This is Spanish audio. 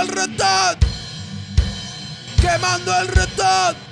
el retón. Quemando el retón.